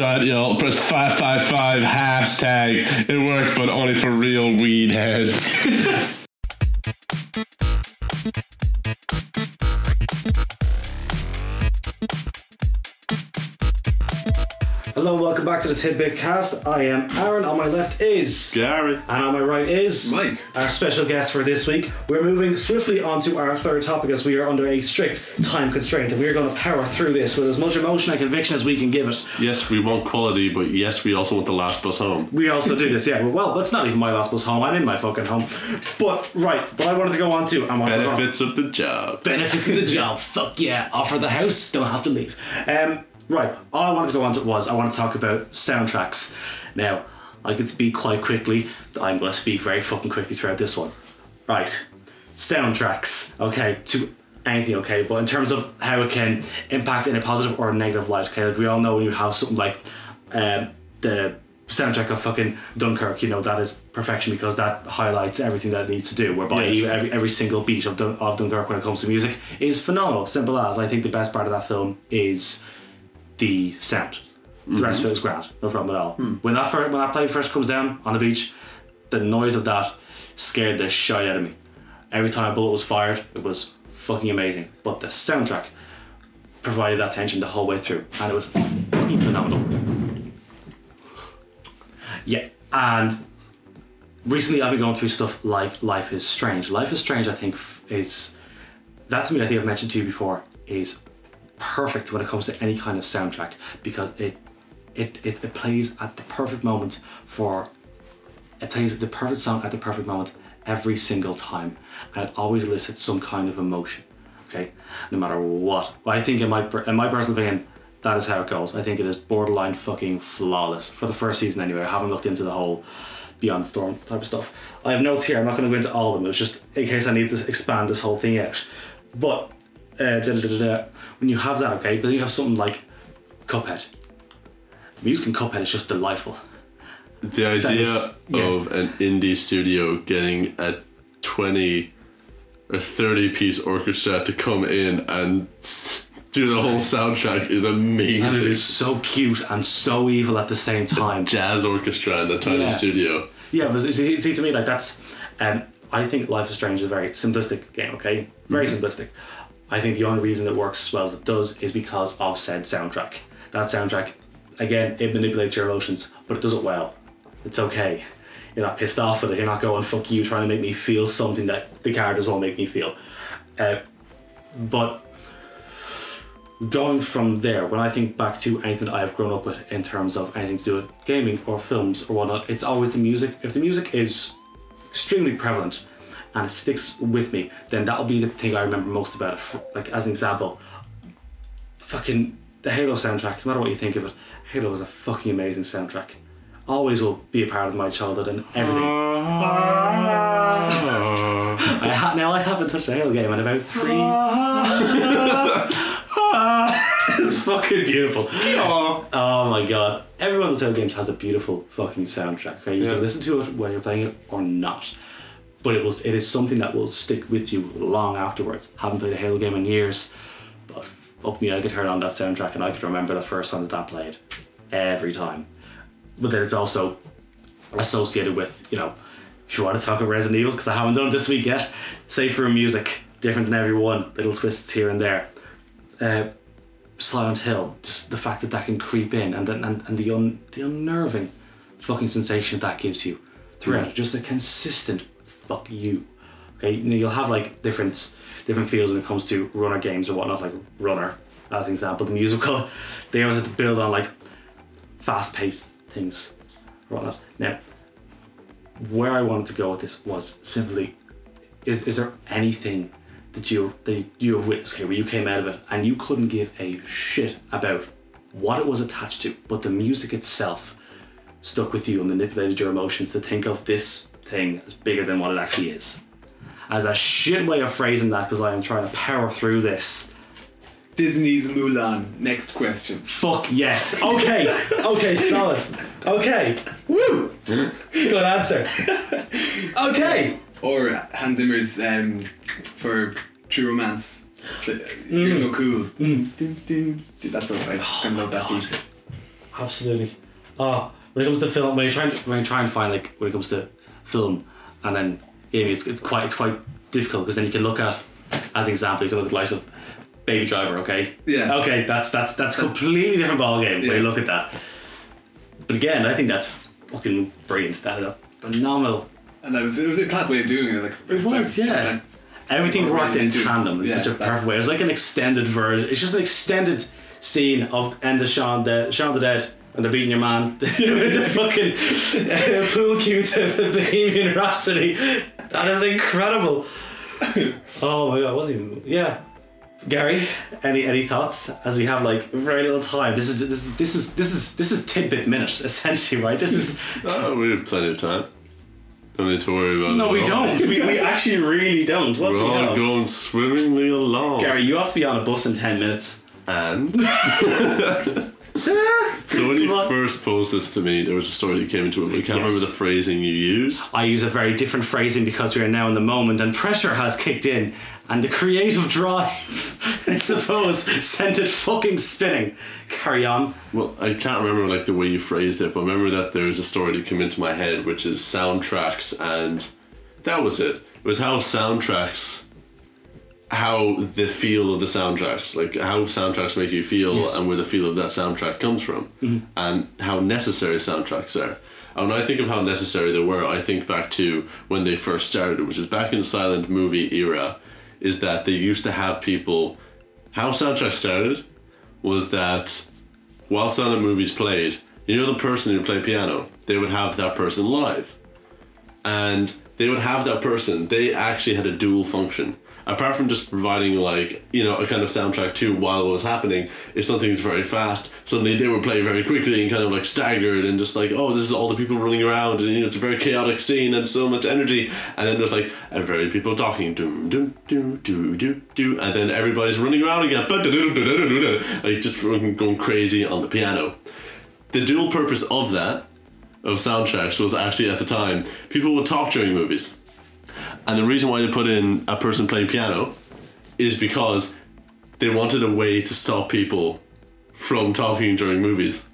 You know, press 555 hashtag. It works, but only for real weed heads. Hello, welcome back to the Tidbit Cast. I am Aaron. On my left is Gary. and on my right is Mike. Our special guest for this week. We're moving swiftly on to our third topic as we are under a strict time constraint, and we are going to power through this with as much emotion and conviction as we can give it. Yes, we want quality, but yes, we also want the last bus home. We also do this, yeah. Well, that's not even my last bus home. I'm in my fucking home. But right, what I wanted to go on to, I'm on Benefits of the job. benefits of the job. Fuck yeah, offer the house, don't have to leave. Um, right, all I wanted to go on to was I want to talk about soundtracks. Now, I can speak quite quickly. I'm going to speak very fucking quickly throughout this one. Right, soundtracks. Okay, to anything. Okay, but in terms of how it can impact in a positive or a negative light. Okay, like we all know when you have something like um, the soundtrack of fucking Dunkirk, you know that is perfection because that highlights everything that it needs to do. Whereby Yes. every every single beat of Dun- of Dunkirk when it comes to music is phenomenal. Simple as I think the best part of that film is the sound. The rest mm-hmm. it is grand, no problem at all. Hmm. When that first, when that plane first comes down on the beach, the noise of that scared the shit out of me. Every time a bullet was fired, it was fucking amazing. But the soundtrack provided that tension the whole way through, and it was fucking phenomenal. Yeah, and recently I've been going through stuff like Life is Strange. Life is Strange, I think, is that to me. I think I've mentioned to you before is perfect when it comes to any kind of soundtrack because it it, it, it plays at the perfect moment for it plays the perfect song at the perfect moment every single time. And it always elicits some kind of emotion okay? No matter what. But I think in my in my personal opinion that is how it goes. I think it is borderline fucking flawless for the first season anyway. I haven't looked into the whole Beyond Storm type of stuff. I have notes here I'm not going to go into all of them. It's just in case I need to expand this whole thing out. But uh, da, da, da, when you have that okay but then you have something like Cuphead the music in Cuphead is just delightful The idea is- yeah. of an indie studio getting a 20 or 30 piece orchestra to come in and do the whole soundtrack is amazing. and it is so cute and so evil at the same time Jazz orchestra in the tiny Yeah. studio. Yeah, but see, see to me like that's. Um, I think Life is Strange is a very simplistic game. Okay, very simplistic. I think the only reason it works as well as it does is because of said soundtrack. That soundtrack, again, it manipulates your emotions, but it does it well. It's okay. You're not pissed off with it. You're not going fuck you, trying to make me feel something that the characters won't make me feel. Uh, but going from there, when I think back to anything that I've grown up with in terms of anything to do with gaming or films or whatnot, it's always the music. If the music is extremely prevalent and it sticks with me, then that'll be the thing I remember most about it. Like as an example, fucking the Halo soundtrack. No matter what you think of it, Halo was a fucking amazing soundtrack. Always will be a part of my childhood and everything. I ha- now I haven't touched a Halo game in about three. it's fucking beautiful. Oh my god. Every one of games has a beautiful fucking soundtrack. Okay? You Yeah. can listen to it when you're playing it or not. But it was it is something that will stick with you long afterwards. Haven't played a Halo game in years, but fuck me, I could turn on that soundtrack and I could remember the first time that that played. Every time. But then it's also associated with, you know, if you want to talk about Resident Evil, because I haven't done it this week yet, safer music, different than everyone, little twists here and there. Uh, Silent Hill, just the fact that that can creep in and then and, and the un, the unnerving fucking sensation that gives you throughout, just a consistent fuck you. Okay, you'll have like different different feels when it comes to runner games or whatnot, like Runner as an example. The musical, they always have to build on like fast paced things whatnot. Now, where I wanted to go with this was simply is is there anything that you that you have witnessed okay where you came out of it and you couldn't give a shit about what it was attached to, but the music itself stuck with you and manipulated your emotions to think of this thing as bigger than what it actually is. As a shit way of phrasing that because I am trying to power through this. Disney's Mulan. Next question. Fuck yes. Okay. Okay, solid. Okay. Woo. Good answer. Okay. Or Hans Zimmer's um, for True Romance. The- uh, You're so mm. cool. Mm. Dude, that's all. I oh kind of love that piece. absolutely. Oh, when it comes to film, when you're trying to when you're trying to find like when it comes to film, and then gaming, it's, it's quite it's quite difficult because then you can look at as an example, you can look at the likes of Baby Driver. Okay. Yeah. Okay, that's that's that's completely different ball game when you look at that. But again, I think that's fucking brilliant. That is a phenomenal. And that was it was a class way of doing it. Like It was, yeah. Everything Or worked in tandem in yeah, such a that- perfect way. It was like an extended version. It's just an extended scene of End of Shaun the Shaun the Dead and they're beating your man with the fucking uh, pool cue to Bohemian Rhapsody. That is incredible. Oh my god, wasn't even yeah. Gary, any any thoughts? As we have like very little time. This is this is this is this is this is tidbit minute essentially, right? This is Oh, we have plenty of time. Don't need to worry about it. no, we all. don't. We, we actually really don't. What We're we all have? going swimmingly along. Gary, you have to be on a bus in ten minutes. And so when you first posed this to me, there was a story that came into it. I can't Yes. remember the phrasing you used. I use a very different phrasing because we are now in the moment and pressure has kicked in and the creative drive, I suppose, sent it fucking spinning. Carry on. Well, I can't remember like the way you phrased it, but I remember that there was a story that came into my head, which is soundtracks, and that was it. It was how soundtracks, how the feel of the soundtracks, like how soundtracks make you feel, Yes. and where the feel of that soundtrack comes from, mm-hmm. and how necessary soundtracks are. And when I think of how necessary they were, I think back to when they first started, which is back in the silent movie era, is that they used to have people. How soundtracks started was that while silent movies played, you know the person who played piano, they would have that person live. And they would have that person, they actually had a dual function. Apart from just providing like, you know, a kind of soundtrack to while it was happening, if something's very fast, suddenly they would play very quickly and kind of like staggered and just like, oh, this is all the people running around and you know, it's a very chaotic scene and so much energy. And then there's like and very people talking, doom doom doo doo doo doo and then everybody's running around again. Like just going crazy on the piano the dual purpose of that of soundtracks was actually at the time people would talk during movies and the reason why they put in a person playing piano is because they wanted a way to stop people from talking during movies.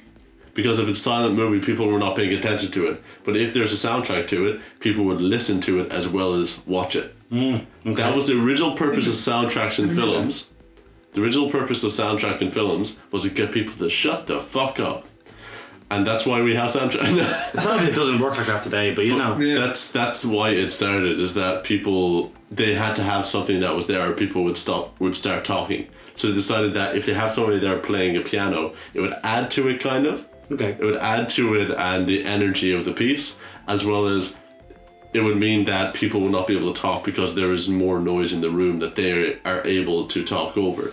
Because if it's a silent movie people were not paying attention to it. But if there's a soundtrack to it people would listen to it as well as watch it. Hmm, that was the original purpose of soundtracks in mm-hmm. films. The original purpose of soundtrack in films was to get people to shut the fuck up and that's why we have soundtrack. It's it doesn't work like that today, but you know. Yeah. that's that's why it started. Is that people they had to have something that was there, or people would stop would start talking. So they decided that if they have somebody there playing a piano, it would add to it, kind of. Okay. It would add to it and the energy of the piece, as well as it would mean that people will not be able to talk because there is more noise in the room that they are able to talk over.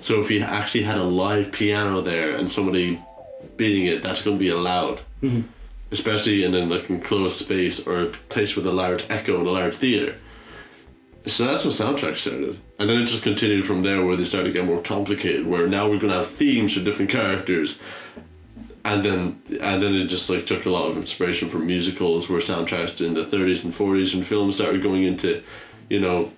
So if you actually had a live piano there and somebody beating it, that's going to be allowed. Mm-hmm. Especially in a like enclosed space or a place with a large echo in a large theater. So that's when soundtracks started. And then it just continued from there where they started to get more complicated, where now we're going to have themes for different characters. And then and then it just like took a lot of inspiration from musicals where soundtracks in the 30s and 40s and films started going into, you know,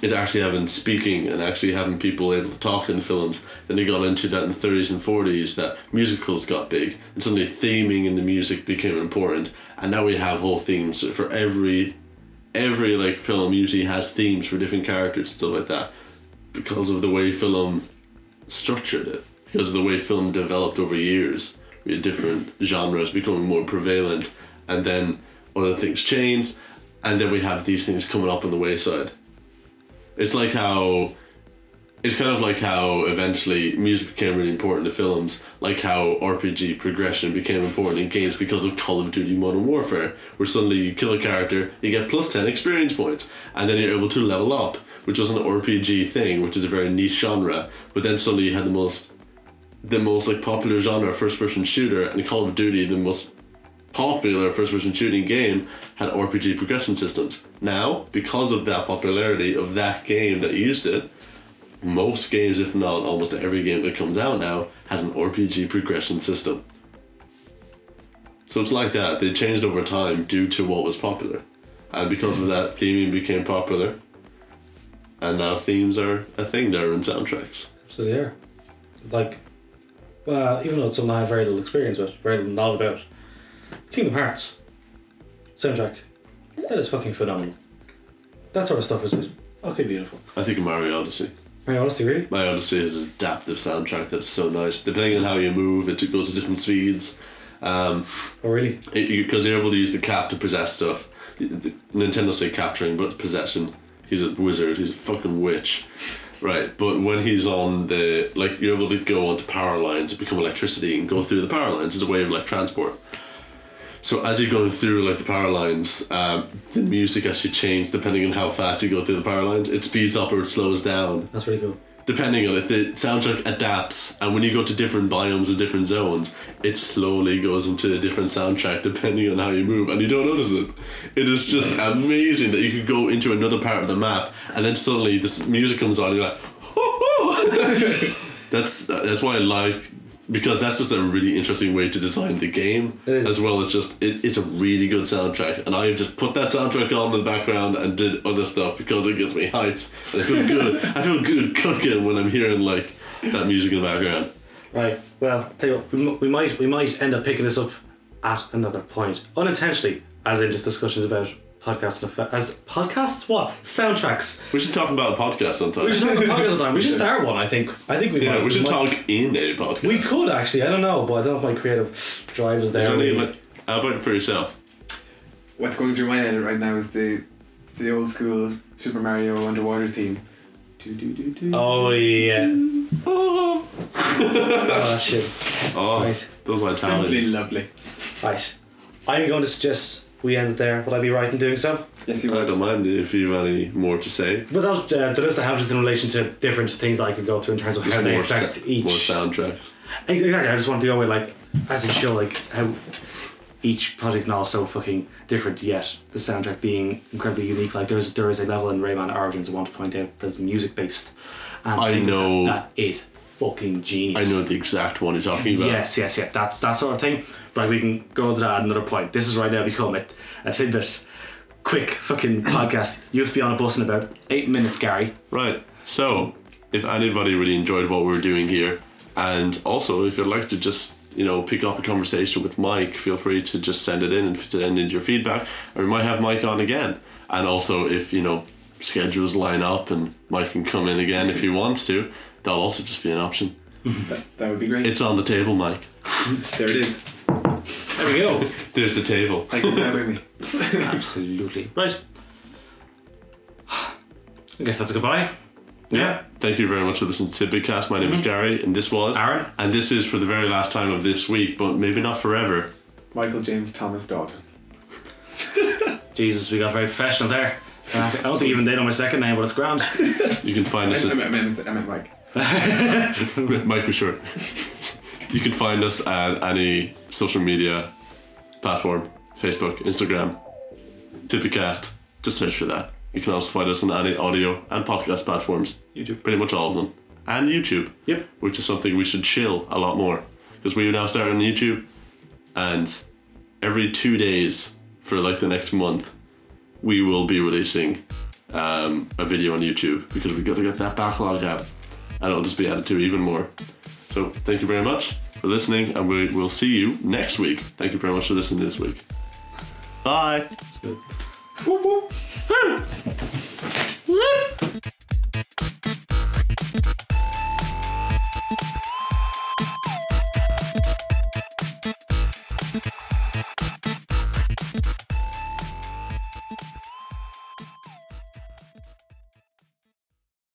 it actually having speaking and actually having people able to talk in the films. Then they got into that in the 30s and 40s that musicals got big and suddenly theming in the music became important. And now we have whole themes for every every like film usually has themes for different characters and stuff like that because of the way film structured it because of the way film developed over years we had different genres becoming more prevalent and then other things changed and then we have these things coming up on the wayside it's like how it's kind of like how eventually music became really important to films, like how RPG progression became important in games because of Call of Duty Modern Warfare, where suddenly you kill a character, you get plus 10 experience points, and then you're able to level up, which was an RPG thing, which is a very niche genre, but then suddenly you had the most the most like popular genre first person shooter and Call of Duty the most popular first person shooting game had RPG progression systems. Now, because of that popularity of that game that used it, most games, if not almost every game that comes out now, has an RPG progression system. So it's like that. They changed over time due to what was popular. And because of that, theming became popular. And now themes are a thing there in soundtracks. So there. Like well, even though it's something I have very little experience with, very little knowledge about, Kingdom Hearts soundtrack, that is fucking phenomenal. That sort of stuff is, is fucking beautiful. I think of Mario Odyssey. Very honestly, really? My Odyssey is an adaptive soundtrack that is so nice. Depending on how you move, it goes to different speeds. Um, Oh, really? because you're able to use the cap to possess stuff. The- Nintendo say capturing, but it's possession. He's a wizard. He's a fucking witch, right? But when he's on the like, you're able to go onto power lines and become electricity and go through the power lines as a way of like transport. So as you're going through like the power lines, um, the music actually changes depending on how fast you go through the power lines. It speeds up or it slows down That's pretty cool. depending on it, the soundtrack adapts, and when you go to different biomes and different zones, it slowly goes into a different soundtrack depending on how you move, and you don't notice it. It is just amazing that you could go into another part of the map, and then suddenly this music comes on, and you're like, oh, that's that's why I like because that's just a really interesting way to design the game, as well as just it, it's a really good soundtrack, and I just put that soundtrack on in the background and did other stuff because it gets me hyped, and I feel good. I feel good cooking when I'm hearing like that music in the background. Right. Well, tell you what, we, m- we might we might end up picking this up at another point, unintentionally, as in just discussions about podcasts and effect- as podcasts. What soundtracks? We should talk about a podcast sometime. We should talk about podcasts sometime. We should start one. I think. I think we yeah, might. we should might- talk in a podcast. We could actually. I don't know, but I don't know if my creative drive is Is there. there any, like, how about for yourself? What's going through my head right now is the the old school Super Mario underwater theme. Do, do, do, do. Oh yeah. Oh, Oh shit. oh Right. those are Simply talents. lovely. Right. I'm going to suggest we end it there. Would I be right in doing so? Yes, you I don't mind if you have any more to say. But that was uh, the list I have just in relation to different things that I could go through in terms of how they more, affect sa- each. more soundtracks. Exactly. I just want to go with like as it show like how each project now all so fucking different. Yet the soundtrack being incredibly unique. Like there's there is a level in Rayman Origins I want to point out that's music based. And I think that know- that is fucking genius. I know the exact one you're talking about. Yes, yes, yeah. That's that sort of thing. Right, we can go on to that at another point. This is right now become it a tidbit. Quick fucking podcast. You have to be on a bus in about eight minutes, Gary. Right. So, if anybody really enjoyed what we're doing here, and also if you'd like to just you know pick up a conversation with Mike, feel free to just send it in and send in your feedback, or we might have Mike on again. And also, if you know schedules line up and Mike can come in again if he wants to, that'll also just be an option. That, that would be great. It's on the table, Mike. there it is. There we go. There's the table. Thank you for having me. Absolutely. Right. I guess that's a goodbye. Yeah. Thank you very much for listening to Tidbitcast. My name is Gary, and this was Aaron. And this is for the very last time of this week, but maybe not forever. Michael James Thomas Dalton. Jesus, we got very professional there. Uh, I don't think even they know my second name, but it's grand. You can find us I, at meant, I, meant, Mike. Mike for short. You can find us at any social media platform Facebook, Instagram, Tidbitcast. Just search for that. You can also find us on any audio and podcast platforms. YouTube. Pretty much all of them. And YouTube. Yep. Which is something we should chill a lot more. Because we now start on YouTube and every two days for like the next month we will be releasing um, a video on YouTube because we've got to get that backlog out and it'll just be added to even more. So thank you very much for listening, and we will see you next week. Thank you very much for listening this week. Bye.